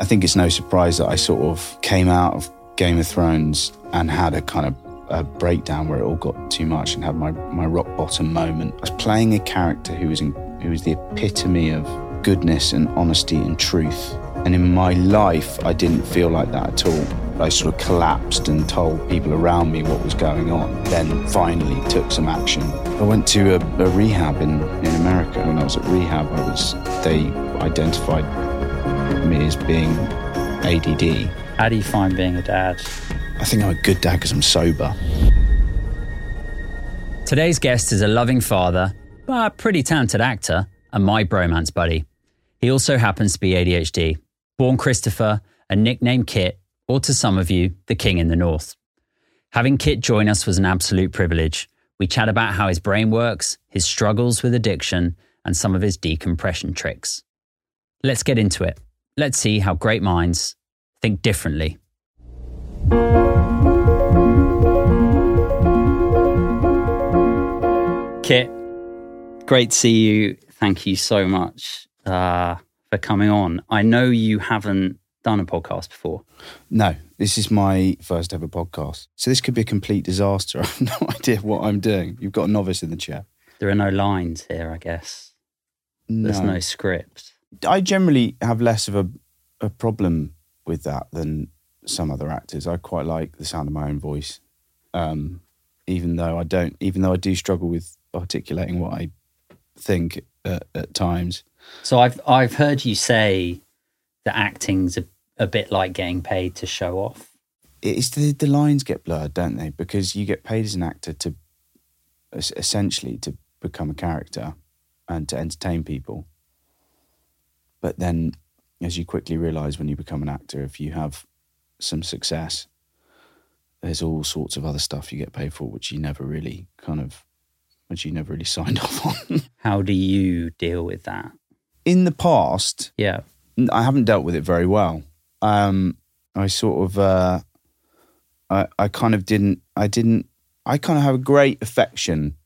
I think it's no surprise that I sort of came out of Game of Thrones and had a kind of a breakdown where it all got too much and had my, my rock bottom moment. I was playing a character who was in, who was the epitome of goodness and honesty and truth. And in my life, I didn't feel like that at all. I sort of collapsed and told people around me what was going on. Then finally took some action. I went to a, a rehab in, in America. When I was at rehab, I was they identified me as being ADD. How do you find being a dad? I think I'm a good dad because I'm sober. Today's guest is a loving father, but a pretty talented actor, and my bromance buddy. He also happens to be ADHD. Born Christopher, a nickname Kit, or to some of you, the King in the North. Having Kit join us was an absolute privilege. We chat about how his brain works, his struggles with addiction, and some of his decompression tricks. Let's get into it. Let's see how great minds think differently. Kit, great to see you. Thank you so much uh, for coming on. I know you haven't done a podcast before. No, this is my first ever podcast. So this could be a complete disaster. I have no idea what I'm doing. You've got a novice in the chair. There are no lines here, I guess. There's no script. I generally have less of a, a problem with that than some other actors. I quite like the sound of my own voice, um, even though I don't. Even though I do struggle with articulating what I think at, at times. So I've I've heard you say that acting's a, a bit like getting paid to show off. It's the the lines get blurred, don't they? Because you get paid as an actor to essentially to become a character and to entertain people. But then, as you quickly realize when you become an actor, if you have some success, there's all sorts of other stuff you get paid for, which you never really kind of, which you never really signed off on. How do you deal with that? In the past, Yeah. I haven't dealt with it very well. Um, I sort of, uh, I, I kind of didn't, I didn't, I kind of have a great affection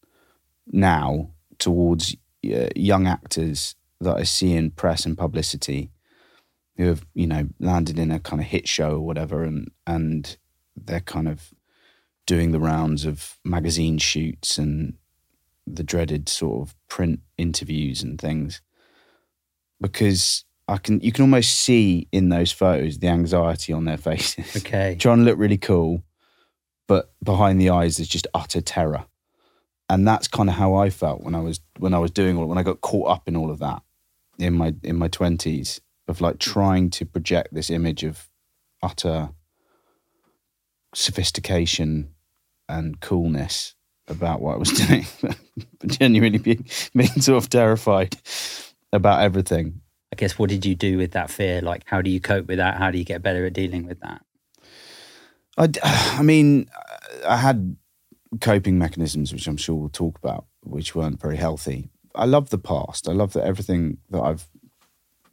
now towards uh, young actors that I see in press and publicity who have, you know, landed in a kind of hit show or whatever, and and they're kind of doing the rounds of magazine shoots and the dreaded sort of print interviews and things because I can you can almost see in those photos the anxiety on their faces. Okay. Trying to look really cool, but behind the eyes there's just utter terror. And that's kind of how I felt when I was when I was doing all when I got caught up in all of that in my in my twenties of like hmm. trying to project this image of utter sophistication and coolness about what I was doing, but genuinely being, being sort of terrified about everything. I guess what did you do with that fear? Like, how do you cope with that? How do you get better at dealing with that? I, I mean, I had coping mechanisms, which I'm sure we'll talk about, which weren't very healthy. I love the past. I love that everything that I've,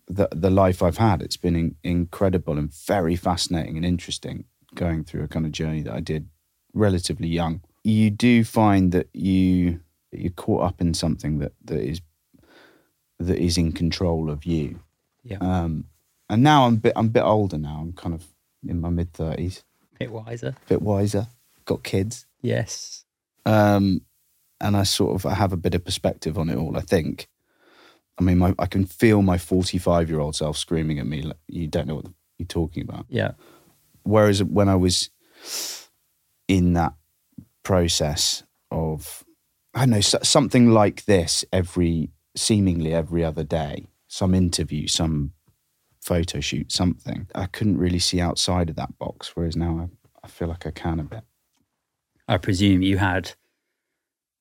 the, the life I've had, it's been in, incredible and very fascinating and interesting going through a kind of journey that I did relatively young. You do find that you you're caught up in something that, that is that is in control of you. Yeah. Um, and now I'm a bit I'm a bit older now. I'm kind of in my mid thirties bit wiser. bit wiser, got kids, Yes. um, and I sort of I have a bit of perspective on it all. I think. I mean, my, I can feel my forty-five-year-old self screaming at me, like, "You don't know what you're talking about." Yeah. Whereas when I was in that process of, I don't know, something like this every, seemingly every other day, some interview, some photo shoot, something, I couldn't really see outside of that box. Whereas now I, I feel like I can a bit. I presume you had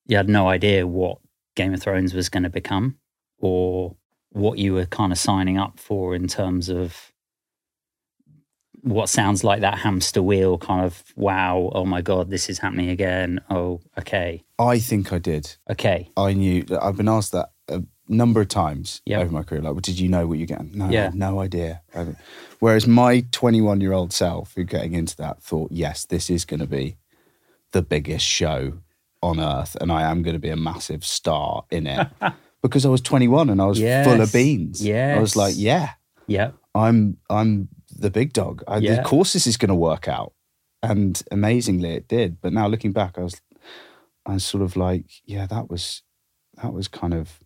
you had no idea what Game of Thrones was going to become or what you were kind of signing up for in terms of what sounds like that hamster wheel kind of wow oh my god this is happening again oh okay I think I did. okay I knew I've been asked that a number of times Yep. over my career. Like, well, did you know what you're getting? No, Yeah. no idea. Whereas my 21 year old self, who getting into that, thought, yes, this is going to be the biggest show on earth, and I am going to be a massive star in it because I was 21 and I was full of beans. Yeah. I was like, yeah, yeah I'm I'm the big dog. I, Yeah. Of course, this is going to work out, and amazingly, it did. But now looking back, I was I was sort of like, yeah, that was that was kind of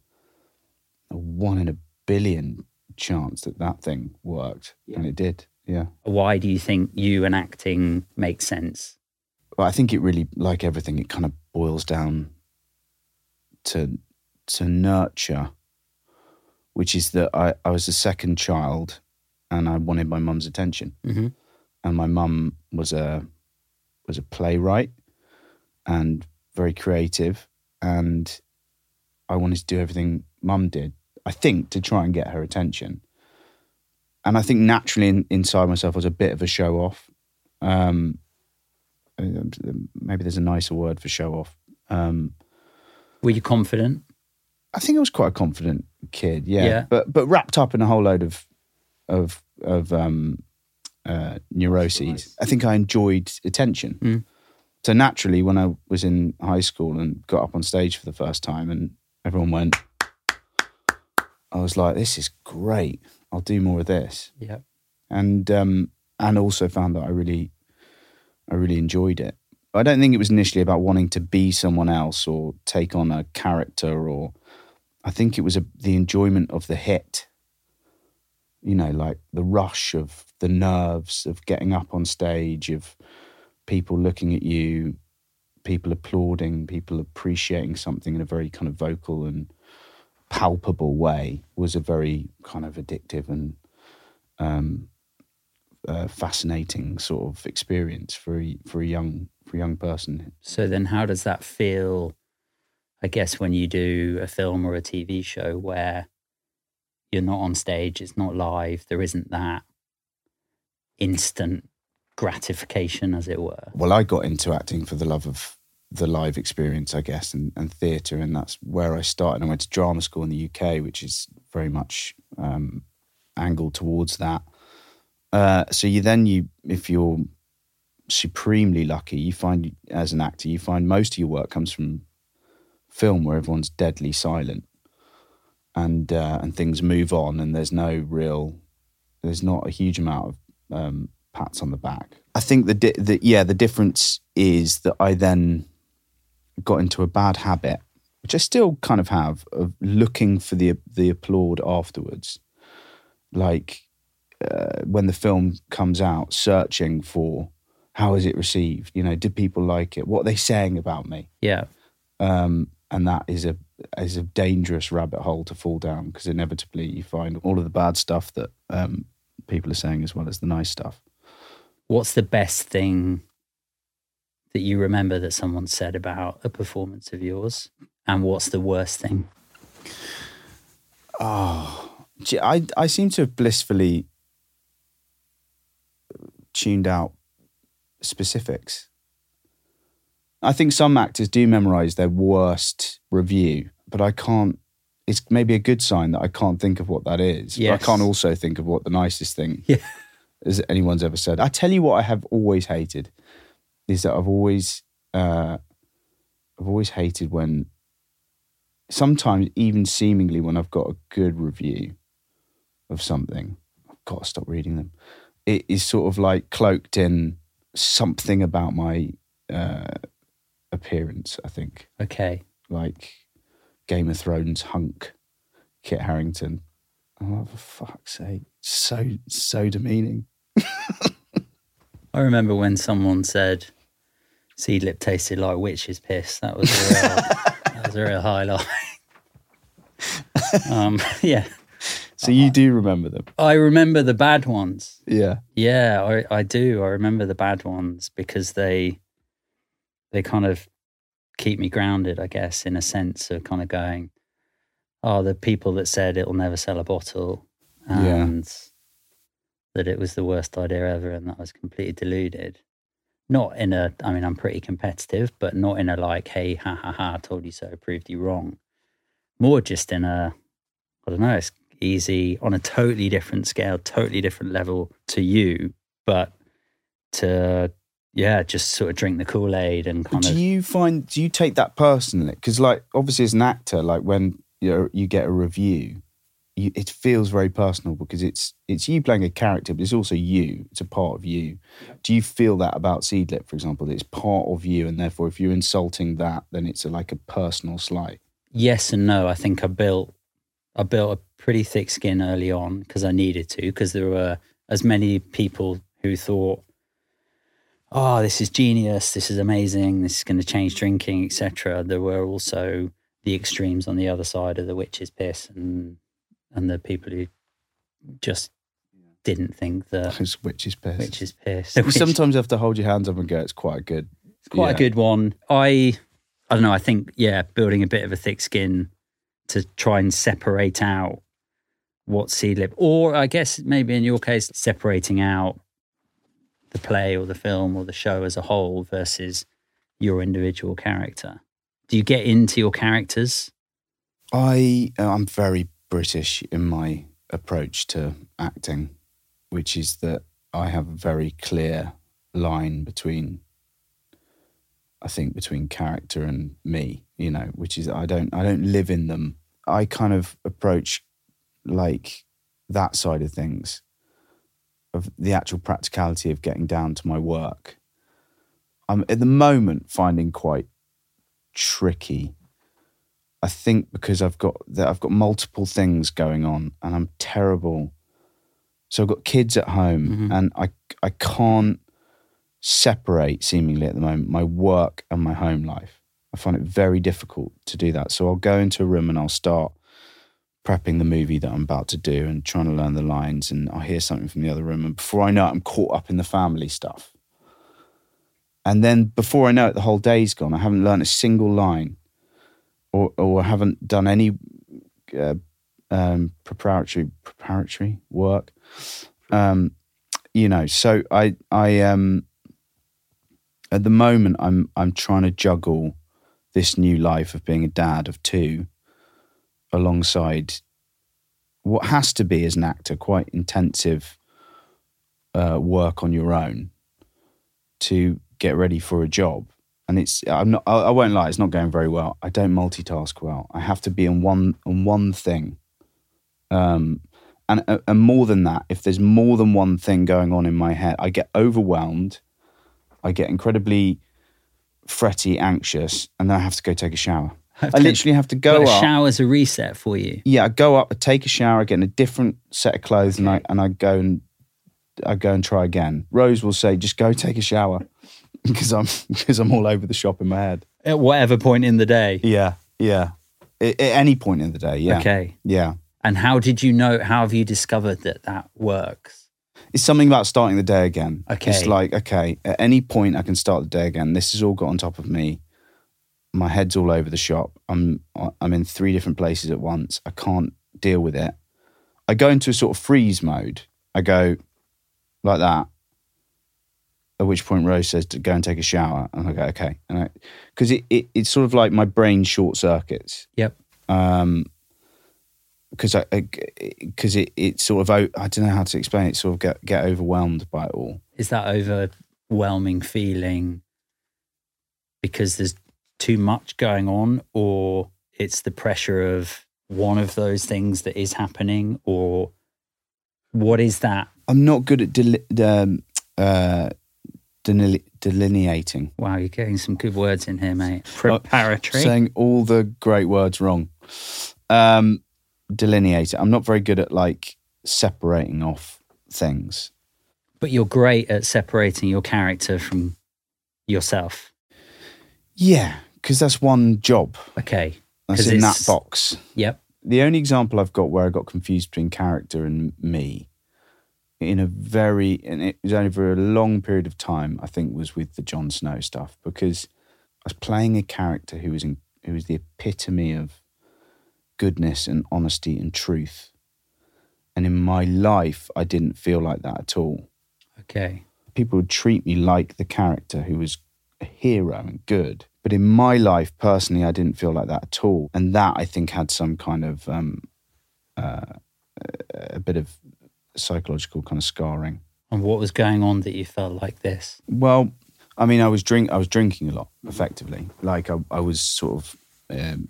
a one in a billion chance that that thing worked, and it did. Yeah. Why do you think you and acting makes sense? Well, I think it really, like everything, it kind of boils down to to nurture, which is that I, I was a second child, and I wanted my mum's attention, Mm-hmm. and my mum was a was a playwright and very creative, and I wanted to do everything mum did. I think to try and get her attention, and I think naturally in, inside myself I was a bit of a show off. Um, maybe there's a nicer word for show off. Um, Were you confident? I think I was quite a confident kid, yeah. Yeah. But but wrapped up in a whole load of of of um, uh, neuroses. I think I enjoyed attention. Mm. So naturally, when I was in high school and got up on stage for the first time, and everyone went, I was like, "This is great. I'll do more of this." Yeah. and um, and also found that I really, I really enjoyed it. I don't think it was initially about wanting to be someone else or take on a character, or I think it was a, the enjoyment of the hit. You know, like the rush of the nerves of getting up on stage, of people looking at you, people applauding, people appreciating something in a very kind of vocal and palpable way was a very kind of addictive and um, uh, fascinating sort of experience for a, for a young for a young person. So then, how does that feel? I guess when you do a film or a TV show where you're not on stage, it's not live, there isn't that instant gratification, as it were. Well, I got into acting for the love of the live experience, I guess, and, and theatre, and that's where I started. I went to drama school in the UK, which is very much um, angled towards that. Uh, so you then you, if you're supremely lucky, you find as an actor, you find most of your work comes from film, where everyone's deadly silent, and uh, and things move on, and there's no real, there's not a huge amount of um, pats on the back. I think the, di- the yeah the difference is that I then got into a bad habit, which I still kind of have, of looking for the the applaud afterwards, like uh, when the film comes out, searching for how is it received. You know, did people like it? What are they saying about me? Yeah. um, and that is a is a dangerous rabbit hole to fall down because inevitably you find all of the bad stuff that um, people are saying as well as the nice stuff. What's the best thing that you remember that someone said about a performance of yours? And what's the worst thing? Gee, I I seem to have blissfully tuned out specifics. I think some actors do memorize their worst review, but I can't. It's maybe a good sign that I can't think of what that is. But I can't also think of what the nicest thing Yeah. as anyone's ever said. I tell you what, I have always hated is that I've always, uh, I've always hated when, sometimes even seemingly when I've got a good review of something, I've got to stop reading them. It is sort of like cloaked in something about my uh, appearance. I think Okay. like Game of Thrones hunk Kit Harington. Oh, for fuck's sake! So so demeaning. I remember when someone said Seedlip tasted like witch's piss. That was a real, that was a real highlight. um, yeah. So you do remember them? I remember the bad ones. Yeah. Yeah, I, I do. I remember the bad ones because they they kind of keep me grounded, I guess, in a sense of kind of going, oh, the people that said it'll never sell a bottle Yeah. and that it was the worst idea ever and that I was completely deluded. Not in a, I mean, I'm pretty competitive, but not in a like, hey, ha ha ha, told you so, proved you wrong. More just in a, I don't know, it's easy on a totally different scale, totally different level to you, but to yeah, just sort of drink the Kool Aid and kind do of you find do you take that personally? Because like obviously as an actor, like when you know, you get a review, you, it feels very personal because it's it's you playing a character, but it's also you. It's a part of you. Do you feel that about Seedlip, for example? That it's part of you, and therefore, if you're insulting that, then it's a, like a personal slight. yes and no. I think I built I built a pretty thick skin early on because I needed to because there were as many people who thought, "Oh, this is genius. This is amazing. This is going to change drinking, etc." There were also the extremes on the other side of the witch's piss and and the people who just didn't think that It's witch's piss. witch's piss. You which- sometimes have to hold your hands up and go. It's quite good. It's quite Yeah. a good one. I I don't know, I think yeah, building a bit of a thick skin to try and separate out what Seedlip or I guess maybe in your case separating out the play or the film or the show as a whole versus your individual character. Do you get into your characters? I I'm very British in my approach to acting, which is that I have a very clear line between I think between character and me, you know, which is I don't I don't live in them. I kind of approach like that side of things of the actual practicality of getting down to my work. I'm at the moment finding quite tricky I think because I've got that I've got multiple things going on and I'm terrible. So I've got kids at home Mhm. and I I can't separate seemingly at the moment my work and my home life. I find it very difficult to do that. So I'll go into a room and I'll start prepping the movie that I'm about to do and trying to learn the lines and I'll hear something from the other room and before I know it I'm caught up in the family stuff. And then before I know it the whole day's gone. I haven't learned a single line or or I haven't done any uh, um, preparatory preparatory work. Um, you know, so I I um at the moment I'm I'm trying to juggle this new life of being a dad of two alongside what has to be as an actor quite intensive uh, work on your own to get ready for a job. And it's I'm not I, I won't lie it's not going very well. I don't multitask well. I have to be on one on one thing. Um and uh, and more than that if there's more than one thing going on in my head I get overwhelmed. I get incredibly fretty anxious and then I have to go take a shower I literally have to go a up shower's a reset for you. yeah I go up I take a shower get in a different set of clothes and I and I go and I go and try again Rose will say just go take a shower because I'm because I'm all over the shop in my head At whatever point in the day. Yeah, yeah. At, at any point in the day, yeah. Okay. Yeah. And how did you know? How have you discovered that that works? It's something about starting the day again. Okay. It's like, okay, at any point I can start the day again. This has all got on top of me. My head's all over the shop. I'm I'm in three different places at once. I can't deal with it. I go into a sort of freeze mode. I go like that. At which point Rose says to go and take a shower, and I go okay, and because it, it it's sort of like my brain short circuits. Yep. um because I because it it sort of I don't know how to explain it sort of get get overwhelmed by it all Is that overwhelming feeling because there's too much going on, or it's the pressure of one of those things that is happening, or what is that? I'm not good at deli- um, uh, deli- delineating Wow, you're getting some good words in here, mate. Oh, Preparatory. saying all the great words wrong um delineate it I'm not very good at like separating off things but you're great at separating your character from yourself. Yeah because that's one job Okay. That's in that box Yep. the only example I've got where I got confused between character and me in a very and it was over a long period of time I think was with the Jon Snow stuff because I was playing a character who was in, who was the epitome of goodness and honesty and truth and in my life I didn't feel like that at all Okay. people would treat me like the character who was a hero and good. But in my life, personally, I didn't feel like that at all. And that I think had some kind of um, uh, a bit of psychological kind of scarring. And what was going on that you felt like this? Well, I mean, I was drink, I was drinking a lot, effectively. Like I, I was sort of um,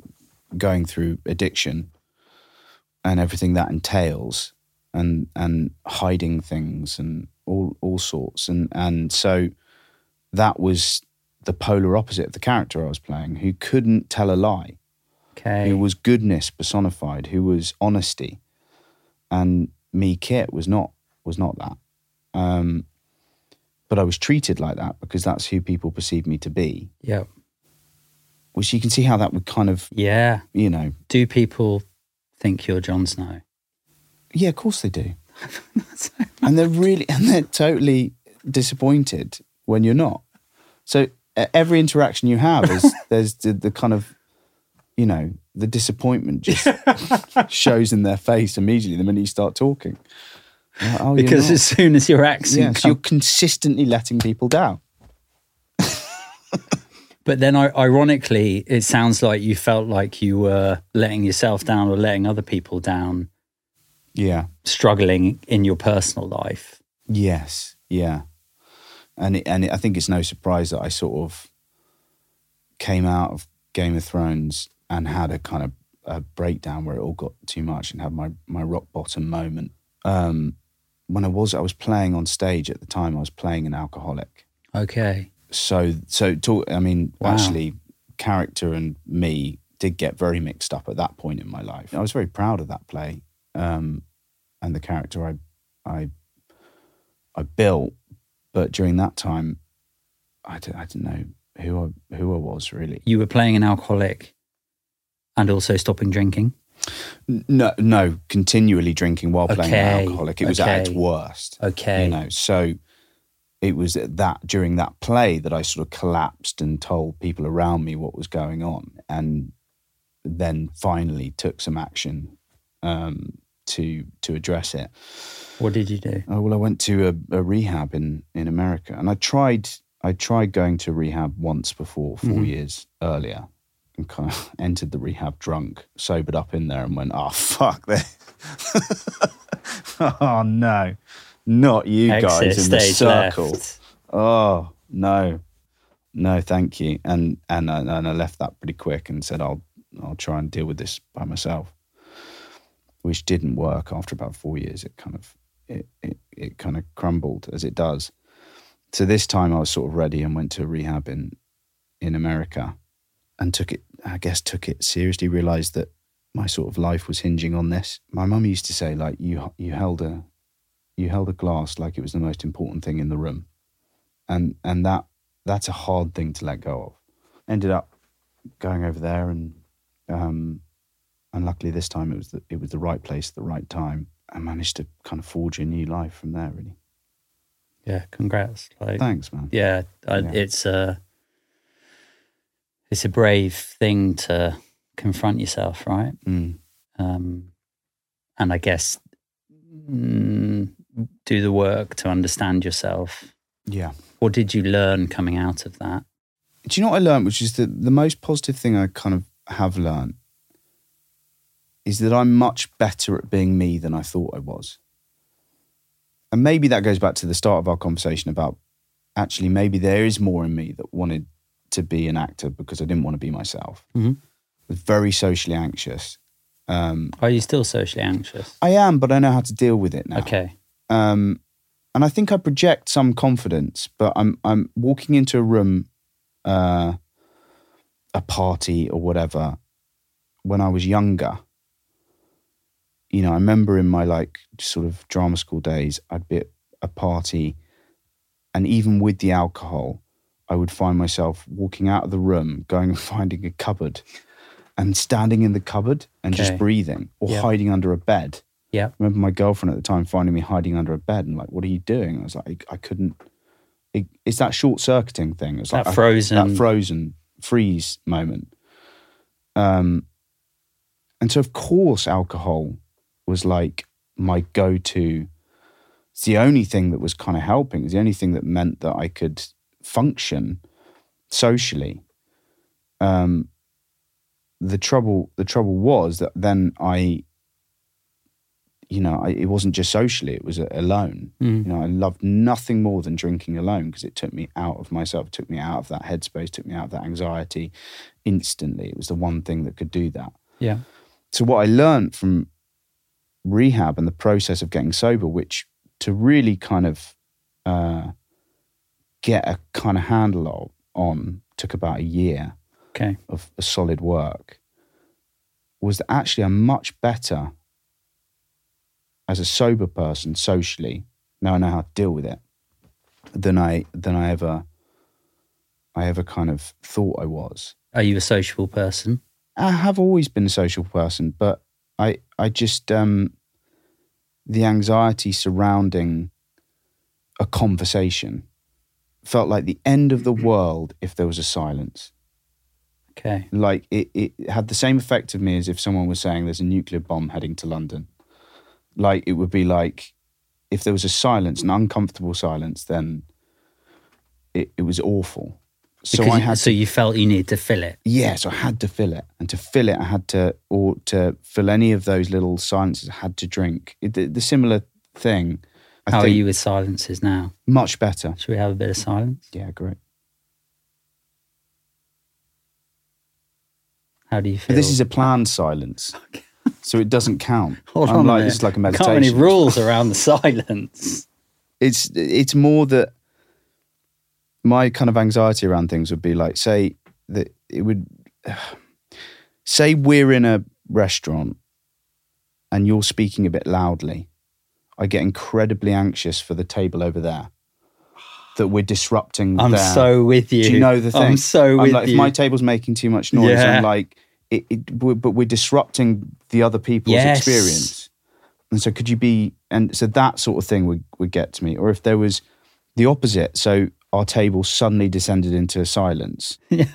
going through addiction, and everything that entails, and and hiding things and all all sorts, and and so that was the polar opposite of the character I was playing, who couldn't tell a lie, Okay. who was goodness personified, who was honesty, and me, Kit, was not was not that. Um, but I was treated like that because that's who people perceive me to be. yeah. Which you can see how that would kind of, Yeah. you know, Do people think you're Jon Snow? yeah, of course they do, and they're really and they're totally disappointed when you're not. So every interaction you have is there's the, the kind of, you know, the disappointment just shows in their face immediately the minute you start talking. Like, oh, Because as soon as your accent Yes, comes you're consistently letting people down. But then, ironically, it sounds like you felt like you were letting yourself down or letting other people down, Yeah. struggling in your personal life. Yes. Yeah. And it, and it, I think it's no surprise that I sort of came out of Game of Thrones and had a kind of a breakdown where it all got too much and had my my rock bottom moment. Um, when I was I was playing on stage at the time, I was playing an alcoholic. Okay. So so talk. I mean, Wow. actually, character and me did get very mixed up at that point in my life. I was very proud of that play um, and the character I I I built, but during that time, I didn't, I didn't know who I who I was really. You were playing an alcoholic and also stopping drinking. No, no, continually drinking while playing an alcoholic. It was at its worst. Okay. You know, so it was at that during that play that I sort of collapsed and told people around me what was going on, and then finally took some action um, to to address it. What did you do? Oh, well, I went to a, a rehab in in America, and I tried I tried going to rehab once before 4 Mhm. years earlier, and kind of entered the rehab drunk, sobered up in there, and went, "Oh fuck this! oh no, not you guys in the circle! left. Oh no, no, thank you." And and I, and I left that pretty quick and said, "I'll I'll try and deal with this by myself," which didn't work. After about four years, it kind of it, it, it kind of crumbled as it does. So this time I was sort of ready and went to rehab in in America and took it I guess took it seriously, realized that my sort of life was hinging on this. My mum used to say like you you held a you held a glass like it was the most important thing in the room. And and that that's a hard thing to let go of. Ended up going over there and um and luckily this time it was the, it was the right place at the right time. and managed to kind of forge a new life from there really. Yeah, congrats. Like, Thanks, man. yeah, I, Yeah. it's a it's a brave thing to confront yourself, right? Mm. Um, and I guess mm, do the work to understand yourself. Yeah. What did you learn coming out of that? Do you know what I learned, which is the, the most positive thing I kind of have learned is that I'm much better at being me than I thought I was. And maybe that goes back to the start of our conversation about actually maybe there is more in me that wanted to be an actor because I didn't want to be myself. Mhm. was very socially anxious. Um, Are you still socially anxious? I am, but I know how to deal with it now. Okay. um, and I think I project some confidence, but I'm I'm walking into a room, uh, a party or whatever, when I was younger. You know, I remember in my like sort of drama school days, I'd be at a party, and even with the alcohol, I would find myself walking out of the room, going and finding a cupboard, and standing in the cupboard and just breathing, or Yeah. hiding under a bed Yeah. I remember my girlfriend at the time finding me hiding under a bed and like, "What are you doing?" I was like, "I, I couldn't." It, it's that short circuiting thing. It's like That I- frozen. that frozen freeze moment. Um, and so of course alcohol was like my go-to. It's the only thing that was kind of helping. It's the only thing that meant that I could function socially. Um, the trouble, the trouble was that then I you know, I, it wasn't just socially, it was alone. Mm. You know, I loved nothing more than drinking alone because it took me out of myself, took me out of that headspace, took me out of that anxiety instantly. It was the one thing that could do that. Yeah. So what I learned from rehab and the process of getting sober, which to really kind of uh, get a kind of handle of, on took about a year Okay. of a solid work, was that actually I'm much better as a sober person socially. Now I know how to deal with it than I than I ever I ever kind of thought I was. Are you a sociable person? I have always been a social person, but I I just um the anxiety surrounding a conversation felt like the end of the world if there was a silence. Okay. Like it, it had the same effect of me as if someone was saying there's a nuclear bomb heading to London. Like it would be like if there was a silence, an uncomfortable silence, then it, it was awful. So Because I you- had so you felt you needed to fill it. yeah, so I had to fill it, and to fill it, I had to, or to fill any of those little silences, I had to drink. It, the, the similar thing. I How are you with silences now? Much better. Should we have a bit of silence? Yeah, great. How do you feel? But this is a planned silence, so it doesn't count. Hold I'm on like this is like a meditation. Can't have any rules around the silence. It's it's more that my kind of anxiety around things would be like, say that it would say we're in a restaurant and you're speaking a bit loudly. I get incredibly anxious for the table over there. That we're disrupting. I'm their- so with you. Do you know the thing? I'm so I'm with like, you. if my table's making too much noise, Yeah. I'm like, it, it, but we're disrupting the other people's Yes. experience. And so, could you be? And so that sort of thing would would get to me. Or if there was the opposite, so our table suddenly descended into silence. Yeah.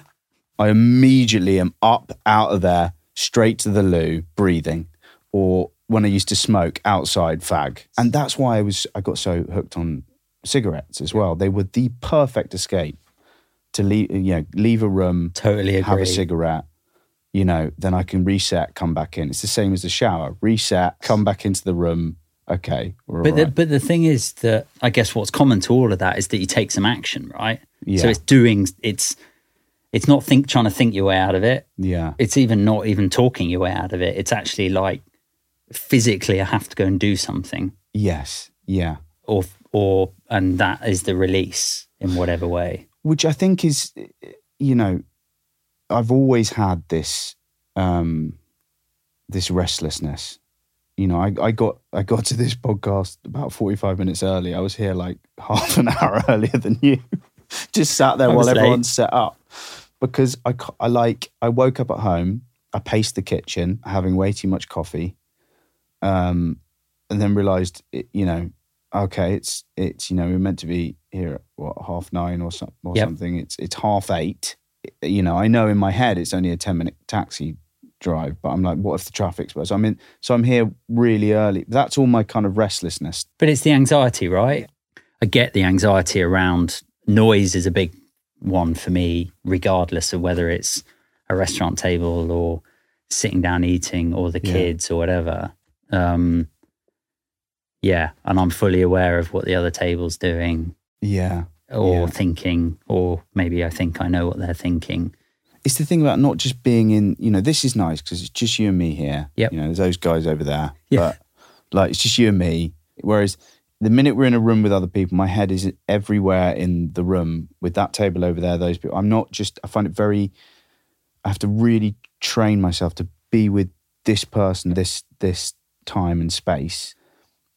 I immediately am up out of there, straight to the loo, breathing. Or when I used to smoke outside, fag. And that's why I was I got so hooked on cigarettes as well. They were the perfect escape to leave, you know, leave a room, totally agree. have a cigarette. You know, then I can reset, come back in. It's the same as the shower. Reset, come back into the room. Okay, But the, but the thing is that I guess what's common to all of that is that you take some action, right? Yeah. So it's doing it's it's not think trying to think your way out of it. yeah, It's even not even talking your way out of it. It's actually like physically I have to go and do something yes, yeah. or or and that is the release in whatever way. which I think is, you know, I've always had this, um, this restlessness. You know, I, I got I got to this podcast about forty five minutes early. I was here like half an hour earlier than you. Just sat there I while everyone's set up because I I like I woke up at home. I paced the kitchen, having way too much coffee, um, and then realised, you know, okay, it's it's you know we're meant to be here at what half nine or, some, or Yep. something. It's it's half eight. You know, I know in my head it's only a ten minute taxi drive, but I'm like, what if the traffic's worse? I mean, so I'm here really early. That's all my kind of restlessness. But it's the anxiety, right? I get the anxiety around noise is a big one for me, regardless of whether it's a restaurant table or sitting down eating or the Yeah. kids or whatever. Um, yeah, and I'm fully aware of what the other table's doing Yeah, or Yeah. thinking, or maybe I think I know what they're thinking. It's the thing about not just being in. You know, this is nice because it's just you and me here. Yep. You know, there's those guys over there. Yeah. But like, it's just you and me. Whereas the minute we're in a room with other people, my head is everywhere in the room with that table over there. Those people. I'm not just. I find it very. I have to really train myself to be with this person, this this time and space.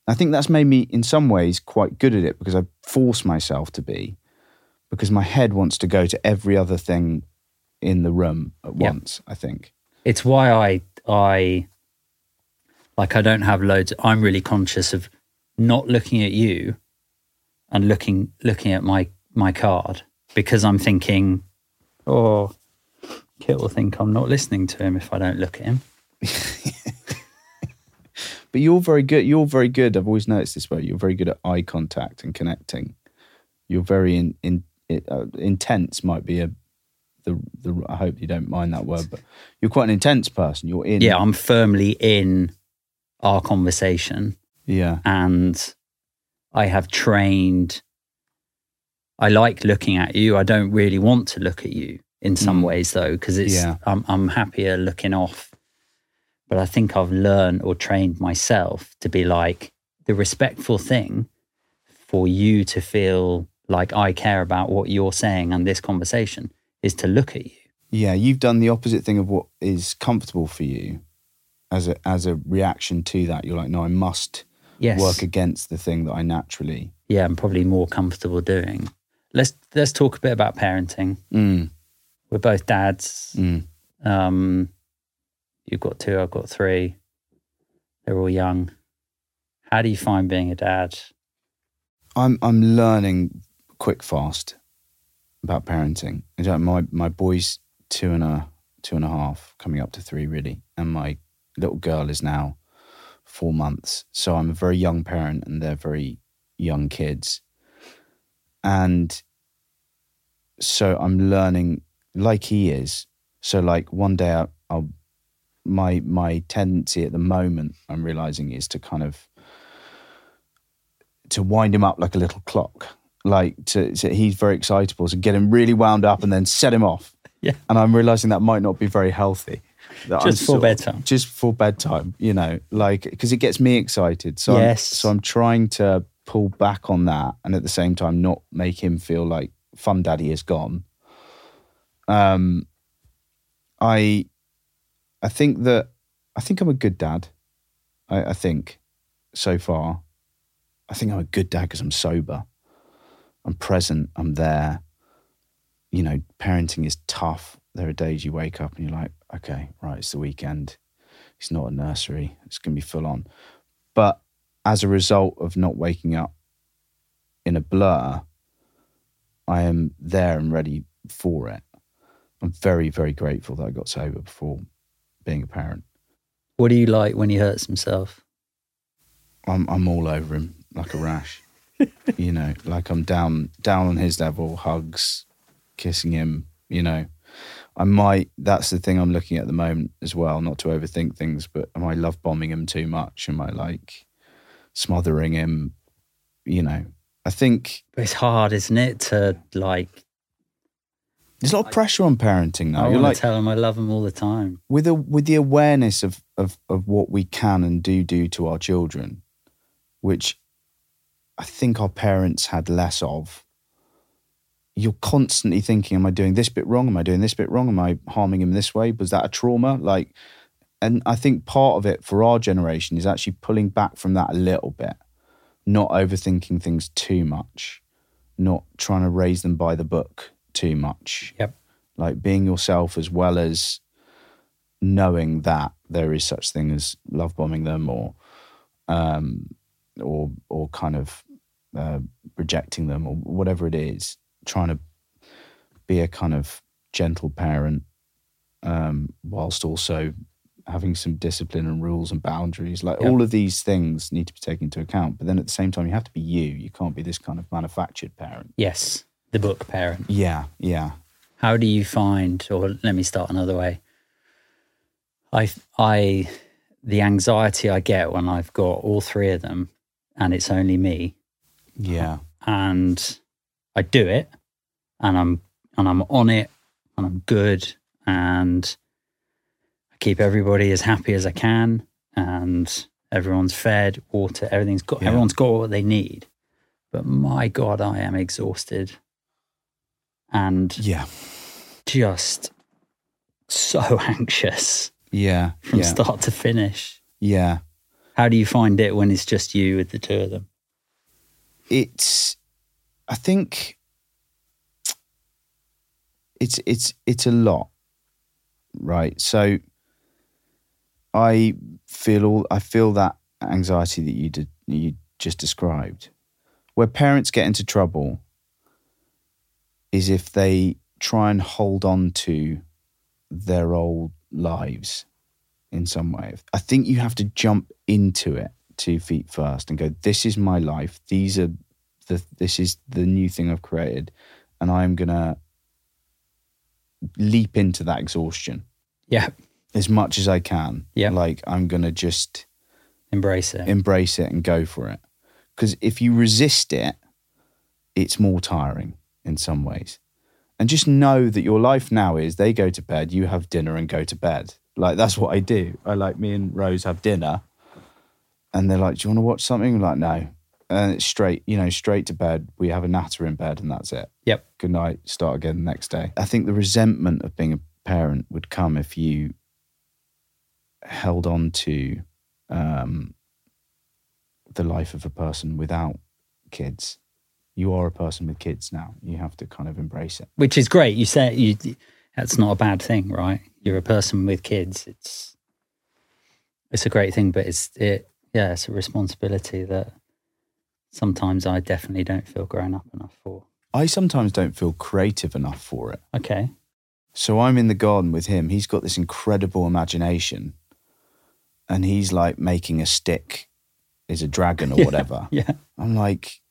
I think that's made me, in some ways, quite good at it because I force myself to be, because my head wants to go to every other thing in the room at Yeah. once. I think. It's why I I like I don't have loads. I'm really conscious of not looking at you and looking looking at my my card because I'm thinking, oh, Kit will think I'm not listening to him if I don't look at him. But you're very good. You're very good. I've always noticed this way. You're very good at eye contact and connecting. You're very in, in, uh, intense. Might be a the the. I hope you don't mind that word, but you're quite an intense person. You're in. Yeah, I'm firmly in our conversation yeah, and I have trained. I like looking at you. I don't really want to look at you in some Mm. ways though, because it's Yeah. I'm I'm happier looking off. But I think I've learned or trained myself to be like the respectful thing for you to feel like I care about what you're saying and this conversation is to look at you. Yeah, you've done the opposite thing of what is comfortable for you as a as a reaction to that. You're like, no, I must Yes. work against the thing that I naturally. Yeah, I'm probably more comfortable doing. Let's let's talk a bit about parenting. Mm, We're both dads. mm. Um, you've got two, I've got three. They're all young. How do you find being a dad? I'm I'm learning quick fast about parenting. My my boy's two and a two and a half, coming up to three really, and my little girl is now four months. So I'm a very young parent, and they're very young kids, and so I'm learning like he is. So like one day I, I'll my my tendency at the moment I'm realizing is to kind of to wind him up like a little clock. Like to, to he's very excitable, so get him really wound up and then set him off. Yeah. And I'm realizing that might not be very healthy. I'm Just of- bedtime. Just before bedtime, you know, like because it gets me excited. So Yes. I'm, so I'm trying to pull back on that, and at the same time, not make him feel like fun daddy is gone. Um, I, I think that I think I'm a good dad. I, I think so far. I think I'm a good dad because I'm sober. I'm present. I'm there. You know, parenting is tough. There are days you wake up and you're like, okay, right, it's the weekend. It's not a nursery. It's going to be full on. But as a result of not waking up in a blur, I am there and ready for it. I'm very, very grateful that I got sober before being a parent. What do you like when he hurts himself? I'm I'm all over him like a rash. you know, like I'm down down on his level, hugs, kissing him, you know. I might that's the thing I'm looking at the moment as well, not to overthink things, but am I love bombing him too much? Am I like smothering him? You know. I think it's hard, isn't it, to like there's a lot of pressure on parenting now. I You're want like to tell him I love him all the time. with a with the awareness of, of of what we can and do do to our children, which I think our parents had less of. You're constantly thinking, "Am I doing this bit wrong? Am I doing this bit wrong? Am I harming him this way? Was that a trauma?" Like, and I think part of it for our generation is actually pulling back from that a little bit, not overthinking things too much, not trying to raise them by the book too much Yep. like being yourself as well as knowing that there is such thing as love bombing them or um or or kind of uh, rejecting them or whatever it is trying to be a kind of gentle parent um whilst also having some discipline and rules and boundaries like Yeah. all of these things need to be taken into account but then at the same time you have to be you you can't be this kind of manufactured parent Yes, the book parent. yeah yeah How do you find, or let me start another way. I, I, the anxiety I get when I've got all three of them and it's only me yeah and I do it and I'm, and I'm on it and I'm good and I keep everybody as happy as I can and everyone's fed, water, everything's got, Yeah. everyone's got what they need. But my God, I am exhausted. And yeah just so anxious yeah from yeah start to finish. yeah How do you find it when it's just you with the two of them? It's i think it's it's it's a lot right? So i feel all i feel that anxiety that you did you just described. Where parents get into trouble is if they try and hold on to their old lives in some way. I think you have to jump into it two feet first and go this is my life. These are the this is the new thing i've created. And i'm gonna leap into that exhaustion. Yeah, as much as i can. Yeah. like i'm gonna just embrace it. embrace it and go for it. Because if you resist it it's more tiring in some ways. And just know that your life now is they go to bed you have dinner and go to bed. Like that's what I do. I like me and Rose have dinner, and they're like, "Do you want to watch something?" I'm like, no. And it's straight, you know, straight to bed. We have a natter in bed, and that's it. Yep. Good night. Start again the next day. I think the resentment of being a parent would come if you held on to um, the life of a person without kids. You are a person with kids now. You have to kind of embrace it. Which is great. You say you that's not a bad thing, right? You're a person with kids. It's it's a great thing, but it's it yeah, it's a responsibility that sometimes I definitely don't feel grown up enough for. I sometimes don't feel creative enough for it. Okay. So I'm in the garden with him. He's got this incredible imagination, and he's like making a stick is a dragon or Yeah, whatever. Yeah. I'm like,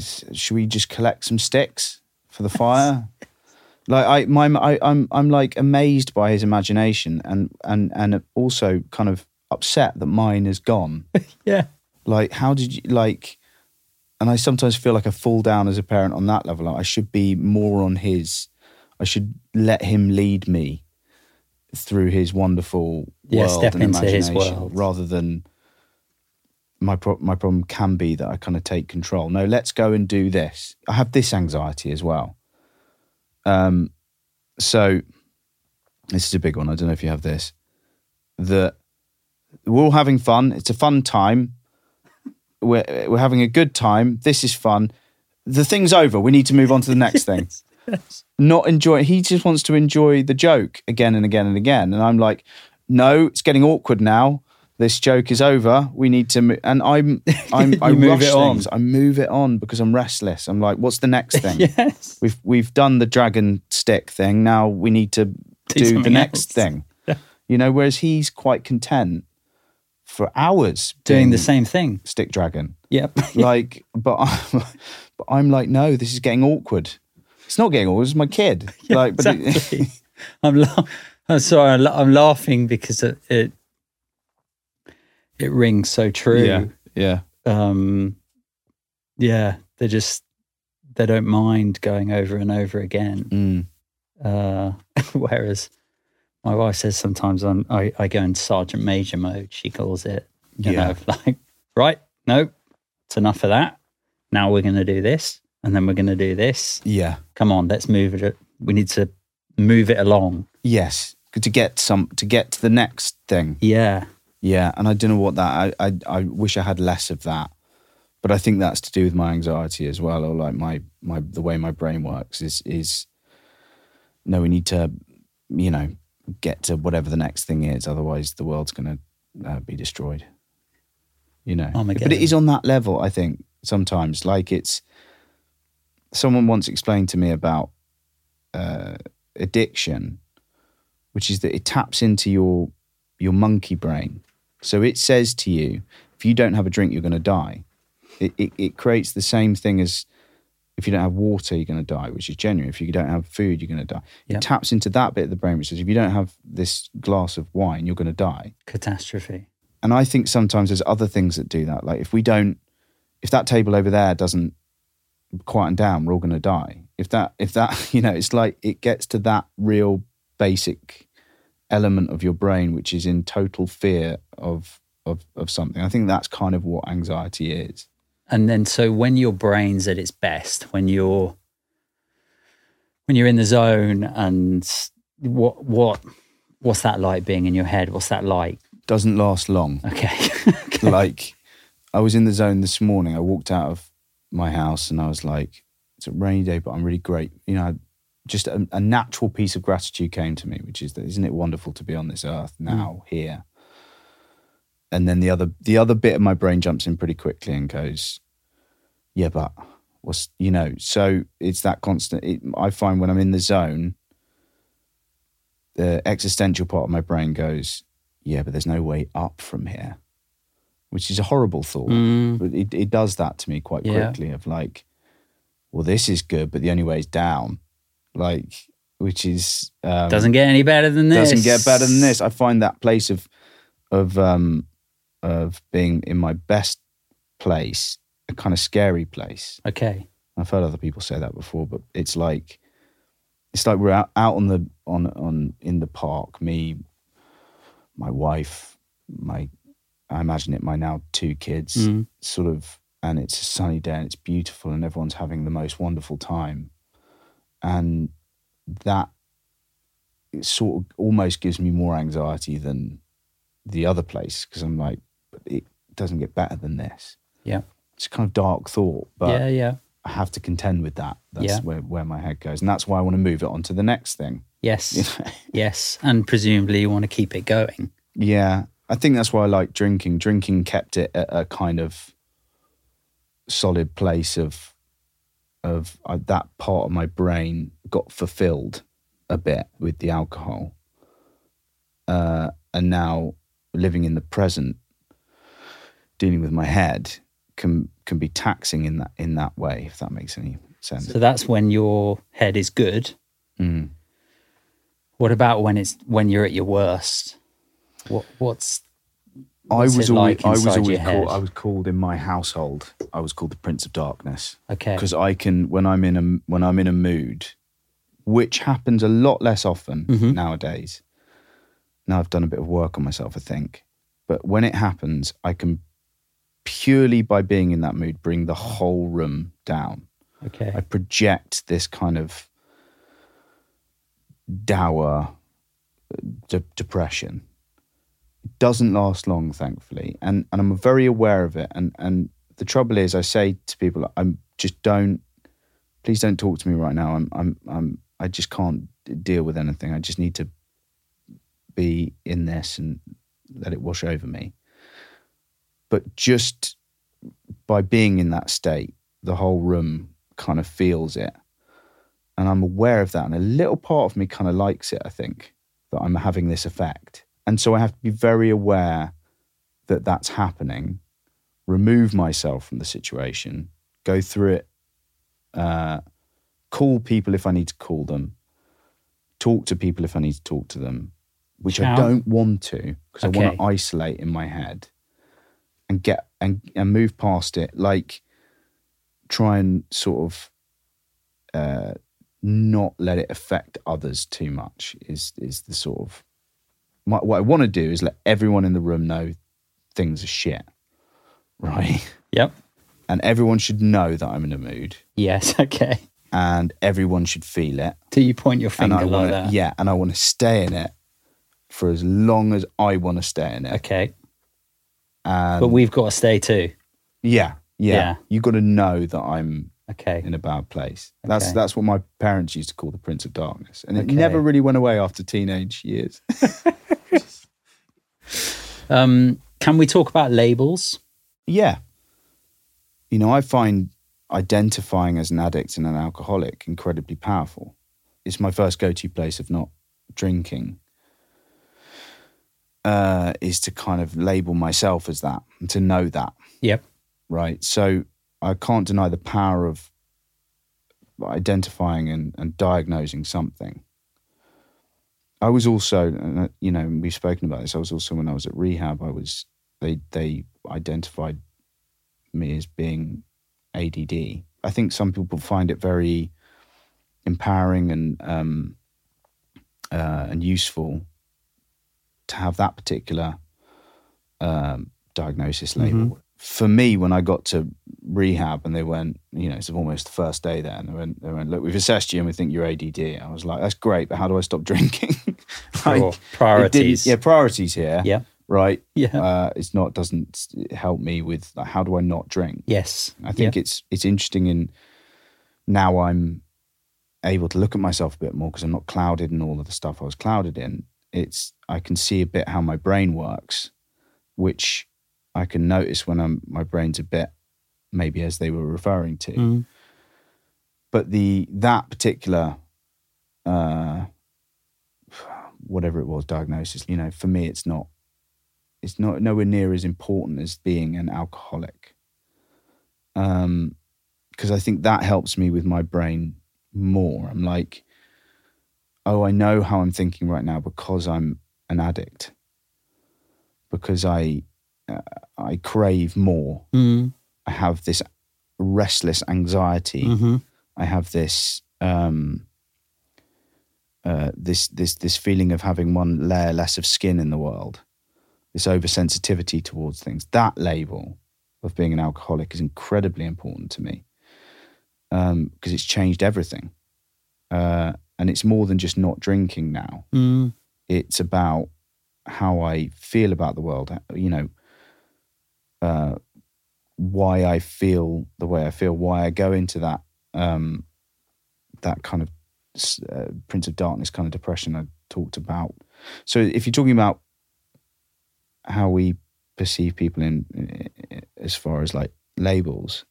should we just collect some sticks for the fire? like I, my, I, I'm, I'm like amazed by his imagination, and and and also kind of upset that mine is gone. Yeah. like, how did you like? And I sometimes feel like I fall down as a parent on that level. Like I should be more on his. I should let him lead me through his wonderful Yeah, world step and into his imagination, world. rather than my pro- my problem can be that I kind of take control. No, let's go and do this. I have this anxiety as well. Um, so this is a big one. I don't know if you have this. That we're all having fun. It's a fun time. We're we're having a good time. This is fun. The thing's over. We need to move on to the next thing. Not enjoy. He just wants to enjoy the joke again and again and again. And I'm like, no, it's getting awkward now. This joke is over. We need to. Mo-. And I'm I'm I move rush it on. things. I move it on because I'm restless. I'm like, what's the next thing? Yes. We've we've done the dragon stick thing. Now we need to do, the next else. thing. You know, whereas he's quite content for hours Doing the same thing. stick dragon. Yep. Like, but I'm, but I'm like, no, this is getting awkward. It's not getting awkward. It's my kid. like, but it- exactly. I'm, la- I'm sorry. I'm, la- I'm laughing because it, it it rings so true. yeah, yeah, Um, yeah, they just they don't mind going over and over again. mm, Uh, whereas my wife says sometimes I'm, I I go in sergeant major mode. She calls it. You Yeah. know, like right, no, it's enough of that. Now we're going to do this, and then we're going to do this. yeah, Come on, let's move it. We need to move it along. yes. To get some, to get to the next thing. Yeah. Yeah, and I don't know what that. I, I I wish I had less of that, but I think that's to do with my anxiety as well, or like my my the way my brain works is is. No, we need to, you know, get to whatever the next thing is. Otherwise, the world's going to uh, be destroyed. You know, but it is on that level. I think sometimes, like it's. Someone once explained to me about uh, addiction, which is that it taps into your your monkey brain. So it says to you, if you don't have a drink, you're going to die. It, it, it creates the same thing as if you don't have water, you're going to die, which is genuine. If you don't have food, you're going to die. Yep. It taps into that bit of the brain, which says if you don't have this glass of wine, you're going to die. Catastrophe. And I think sometimes there's other things that do that. Like if we don't, if that table over there doesn't quieten down, we're all going to die. If that, if that, you know, it's like it gets to that real basic element of your brain which is in total fear of of of something. I think that's kind of what anxiety is. And then so when your brain's at its best, when you're when you're in the zone and what what what's that like being in your head? What's that like? Doesn't last long. Okay. like I was in the zone this morning. I walked out of my house and I was like, it's a rainy day, but I'm really great. You know, just a, a natural piece of gratitude came to me, which is that isn't it wonderful to be on this earth now, mm. here? And then the other the other bit of my brain jumps in pretty quickly and goes, Yeah, but what's you know, so it's that constant it, I find when I'm in the zone, the existential part of my brain goes, Yeah, but there's no way up from here which is a horrible thought. Mm. But it, it does that to me quite Yeah. quickly of like, well, this is good, but the only way is down. Like, which is um, Doesn't get any better than this. doesn't get better than this. I find that place of of um of being in my best place a kind of scary place. Okay. I've heard other people say that before, but it's like it's like we're out, out on the on on in the park, me my wife, my I imagine it my now two kids, Mm. sort of, and it's a sunny day and it's beautiful and everyone's having the most wonderful time, and that it sort of almost gives me more anxiety than the other place because I'm like, doesn't get better than this. Yeah. It's a kind of dark thought, but yeah, yeah. I have to contend with that. That's Yeah. where, where my head goes. And that's why I want to move it on to the next thing. Yes. yes. And presumably you want to keep it going. yeah. I think that's why I like drinking. Drinking kept it at a kind of solid place of of uh, that part of my brain got fulfilled a bit with the alcohol. Uh, and now living in the present, dealing with my head can can be taxing in that in that way, if that makes any sense. So that's when your head is good. Mm. What about when it's when you're at your worst? What what's I was always, like I was always called? I was called in my household. I was called the Prince of Darkness okay? because I can when I'm in a when I'm in a mood, which happens a lot less often Mhm. nowadays. Now I've done a bit of work on myself, I think, but when it happens, I can purely by being in that mood bring the whole room down. Okay. I project this kind of dour uh, de- depression. It doesn't last long, thankfully, and and I'm very aware of it. And and the trouble is, I say to people, I'm just don't, please don't talk to me right now. I'm I'm I'm I just can't deal with anything. I just need to be in this and let it wash over me. But just by being in that state, the whole room kind of feels it. And I'm aware of that. And a little part of me kind of likes it, I think, that I'm having this effect. And so I have to be very aware that that's happening, remove myself from the situation, go through it, uh, call people if I need to call them, talk to people if I need to talk to them, which I don't want to because I want to isolate in my head and get and, and move past it. Like, try and sort of uh, not let it affect others too much is is the sort of my, what I want to do is let everyone in the room know things are shit, right? Yep. And everyone should know that I'm in a mood, Yes. Okay. and everyone should feel it. Do you point your finger like want that? yeah, and I want to stay in it for as long as I want to stay in it. Okay. And But we've got to stay too. yeah, yeah, Yeah. you got to know that I'm Okay. in a bad place. That's Okay. that's what my parents used to call the Prince of Darkness, and it Okay. never really went away after teenage years. Um, can we talk about labels? yeah, you know, I find identifying as an addict and an alcoholic incredibly powerful. It's my first go-to place of not drinking. Uh, is to kind of label myself as that and to know that. Yep. right? So I can't deny the power of identifying and, and diagnosing something. I was also, uh, you know, we've spoken about this. I was also when I was at rehab. I was they they identified me as being ADD. I think some people find it very empowering and um, uh, and useful to have that particular um, diagnosis label. For me, when I got to rehab and they went, you know, it's almost the first day there, and they went, they went, look, we've assessed you and we think you're ADD. I was like, that's great, but how do I stop drinking? It Priorities. yeah, priorities here. Yeah. Right. Yeah. Uh, it's not doesn't help me with like, how do I not drink? yes. I think it's it's interesting in now I'm able to look at myself a bit more because I'm not clouded in all of the stuff I was clouded in. It's I can see a bit how my brain works, which I can notice when I'm my brain's a bit maybe as they were referring to. Mm. But the that particular uh whatever it was diagnosis, you know, for me it's not it's not nowhere near as important as being an alcoholic um because i think that helps me with my brain more i'm like oh i know how i'm thinking right now because i'm an addict because i uh, i crave more Mm. i have this restless anxiety hmm i have this um uh, this this this feeling of having one layer less of skin in the world this oversensitivity towards things. That label of being an alcoholic is incredibly important to me because um, it's changed everything. Uh, and it's more than just not drinking now. Mm. It's about how I feel about the world. You know, uh, why I feel the way I feel, why I go into that um, that kind of uh, Prince of Darkness kind of depression I talked about. So if you're talking about how we perceive people in as far as like labels,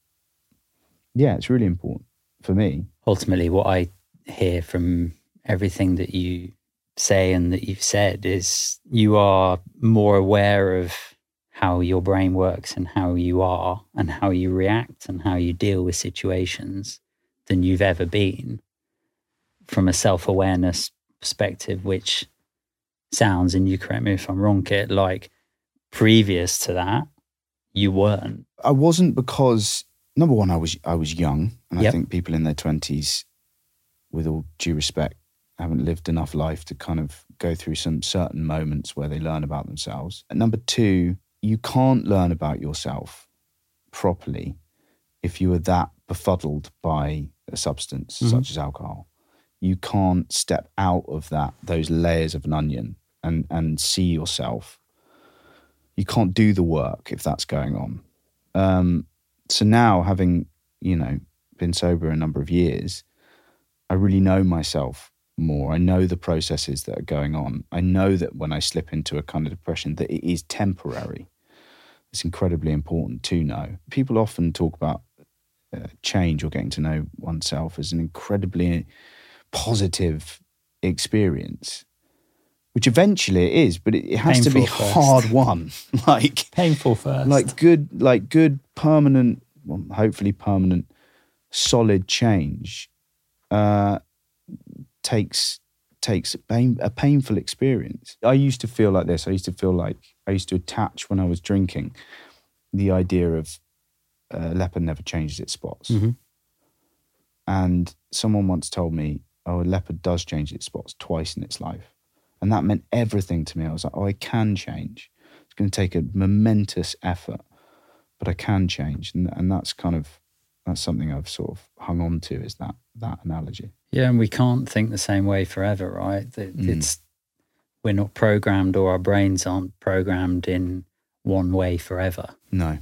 yeah, it's really important for me. Ultimately, what I hear from everything that you say and that you've said is you are more aware of how your brain works and how you are and how you react and how you deal with situations than you've ever been from a self awareness perspective, which sounds, and you correct me if I'm wrong, Kit, like previous to that, you weren't. I wasn't because number one, I was I was young, and Yep. I think people in their twenties, with all due respect, haven't lived enough life to kind of go through some certain moments where they learn about themselves. And number two, you can't learn about yourself properly if you are that befuddled by a substance Mhm. such as alcohol. You can't step out of that those layers of an onion and and see yourself. You can't do the work if that's going on. Um, so now having you know been sober a number of years i really know myself more. I know the processes that are going on. I know that when i slip into a kind of depression that it is temporary. It's incredibly important to know. People often talk about uh, change or getting to know oneself as an incredibly positive experience which eventually it is but it, it has to be first. hard won. Like Painful first. like good like good permanent well, hopefully permanent solid change uh takes takes a, pain, a painful experience. I used to feel like this. I used to feel like i used to attach when i was drinking the idea of uh, leopard never changes its spots. Mhm. and someone once told me oh a leopard does change its spots twice in its life. And that meant everything to me. I was like oh i can change. It's going to take a momentous effort but I can change, and and that's kind of that's something I've sort of hung on to is that that analogy. Yeah, and we can't think the same way forever, right? Mm. It's we're not programmed, or our brains aren't programmed in one way forever. No,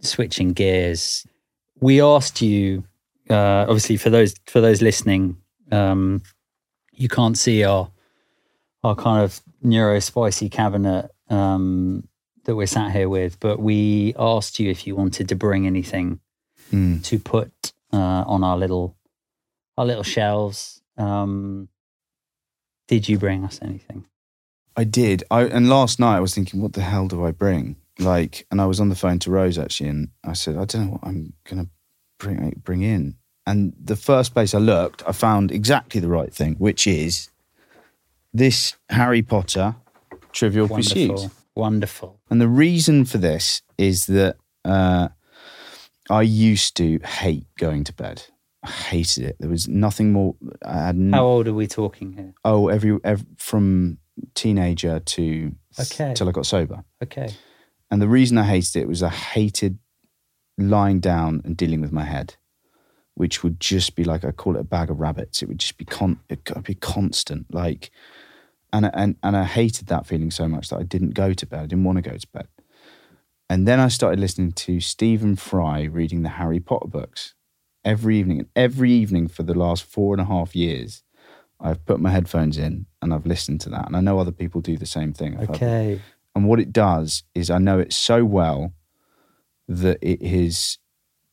Switching gears, we asked you. Uh, obviously, for those for those listening, um, you can't see our our kind of neuro spicy cabinet um, that we're sat here with, but we asked you if you wanted to bring anything Mm. to put uh, on our little our little shelves. Um, did you bring us anything? I did. I and last night I was thinking, what the hell do I bring? Like, and I was on the phone to Rose actually, and I said, I don't know what I'm gonna bring bring in. And the first place I looked, I found exactly the right thing, which is this Harry Potter Trivial Pursuit. Wonderful, wonderful. And the reason for this is that uh, I used to hate going to bed. I hated it. There was nothing more. I had n- How old are we talking here? oh every, ev from teenager to Okay. till I got sober. Okay, And the reason I hated it was I hated lying down and dealing with my head, which would just be like I call it a bag of rabbits. It would just be con it could be constant. Like and and and I hated that feeling so much that I didn't go to bed. I didn't want to go to bed. And then I started listening to Stephen Fry reading the Harry Potter books every evening. And every evening for the last four and a half years, I've put my headphones in and I've listened to that. And I know other people do the same thing. I've okay. and what it does is I know it so well that it is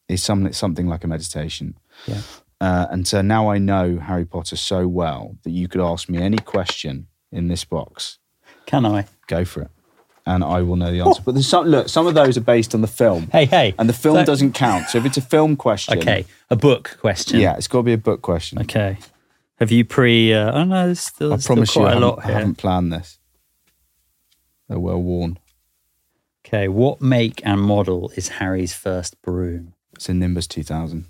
is something something like a meditation. Yeah. Uh, and so now I know Harry Potter so well that you could ask me any question in this box. Can I? Go for it, and I will know the answer. But there's some look. Some of those are based on the film, Hey, hey. and the film So- doesn't count. So if it's a film question, Okay, a book question. yeah, it's got to be a book question. Okay. Have you pre? Uh, oh no, there's still, I there's still promise you, quite I a lot I here. haven't planned this. They're well worn. Okay, what make and model is Harry's first broom? It's a Nimbus 2000.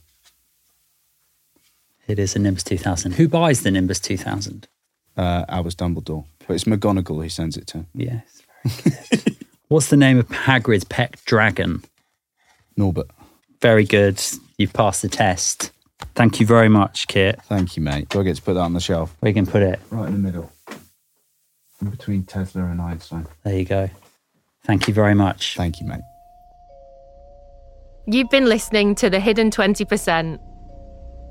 It is a Nimbus 2000. Who buys the Nimbus 2000? Uh, Albus Dumbledore, but it's McGonagall who sends it to. Yes. What's the name of Hagrid's pet dragon? Norbert. Very good. You've passed the test. Thank you very much, Kit. Thank you, mate. Do I get to put that on the shelf? We can put it. Right in the middle. In between Tesla and Einstein. There you go. Thank you very much. Thank you, mate. You've been listening to the Hidden 20%.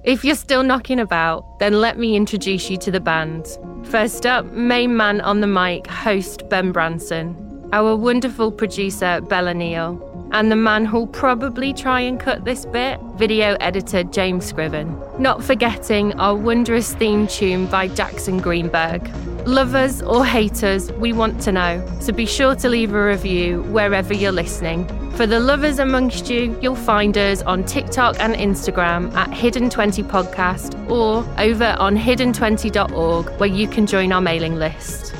If you're still knocking about, then let me introduce you to the band. First up, main man on the mic, host Ben Branson, our wonderful producer, Bella Neale, and the man who'll probably try and cut this bit, video editor James Scriven. Not forgetting our wondrous theme tune by Jackson Greenberg. Lovers or haters, we want to know, so be sure to leave a review wherever you're listening. For the lovers amongst you, you'll find us on TikTok and Instagram at Hidden20 Podcast or over on hidden20.org where you can join our mailing list.